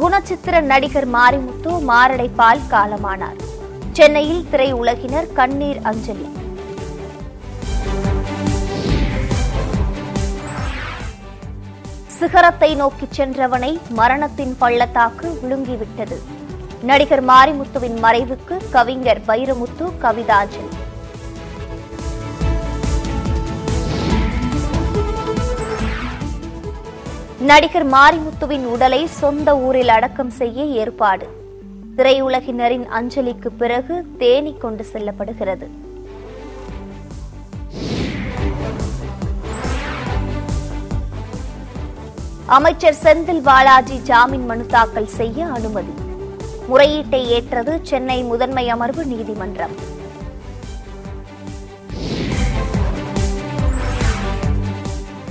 குணச்சித்திர நடிகர் மாரிமுத்து மாரடைப்பால் காலமானார். சென்னையில் திரையுலகினர் கண்ணீர் அஞ்சலி. சிகரத்தை நோக்கிச் சென்றவனை மரணத்தின் பள்ளத்தாக்கு விழுங்கிவிட்டது. நடிகர் மாரிமுத்துவின் மறைவுக்கு கவிஞர் வைரமுத்து கவிதாஞ்சலி. நடிகர் மாரிமுத்துவின் உடலை சொந்த ஊரில் அடக்கம் செய்ய ஏற்பாடு. திரையுலகினரின் அஞ்சலிக்கு பிறகு தேனி கொண்டு செல்லப்படுகிறது. அமைச்சர் செந்தில் பாலாஜி ஜாமீன் மனு தாக்கல் செய்ய அனுமதி. முறையீட்டை ஏற்றது சென்னை முதன்மை அமர்வு நீதிமன்றம்.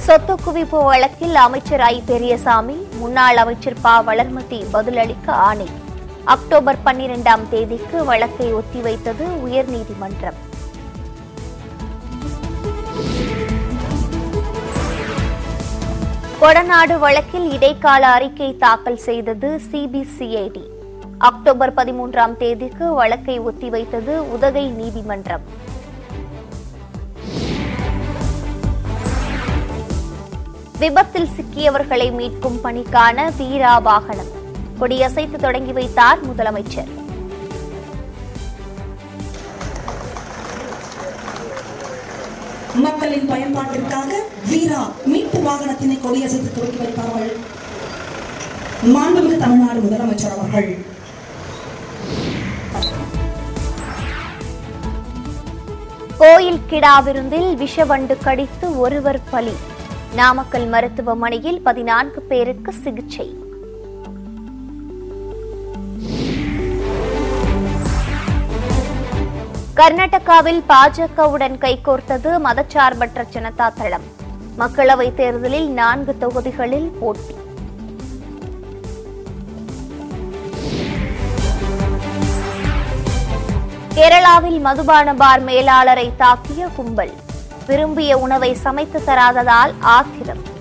சொத்து குவிப்பு வழக்கில் அமைச்சர் ஐ. பெரியசாமி முன்னாள் அமைச்சர் ப. வளர்மதி பதிலளிக்க ஆணை. அக்டோபர் பன்னிரெண்டாம் தேதிக்கு வழக்கை ஒத்திவைத்தது உயர்நீதிமன்றம். கொடநாடு வழக்கில் இடைக்கால அறிக்கை தாக்கல் செய்தது சிபிசிஐடி அக்டோபர் பதிமூன்றாம் தேதிக்கு வழக்கை ஒத்திவைத்தது உதகை நீதிமன்றம். விபத்தில் சிக்கியவர்களை மீட்கும் பணிக்கான வீரா வாகனம். கொடியசைத்து தொடங்கி வைத்தார் முதலமைச்சர். மக்களின் பயன்பாட்டிற்காக வீரா மீட்பு வாகனத்தினை கொடியசைத்து துவக்கி வைத்தார்கள். மாண்புமிகு தமிழ்நாடு முதலமைச்சர் அவர்கள். கோயில் கிடா விருந்தில் விஷவண்டு கடித்து ஒருவர் பலி. நாமக்கல் மருத்துவமனையில் பதினான்கு பேருக்கு சிகிச்சை. கர்நாடகாவில் பாஜகவுடன் கைகோர்த்தது மதச்சார்பற்ற ஜனதா தளம். மக்களவைத் தேர்தலில் நான்கு தொகுதிகளில் போட்டி. கேரளாவில் மதுபான பார் மேலாளரை தாக்கிய கும்பல். விரும்பிய உணவை சமைத்து தராததால் ஆத்திரம்.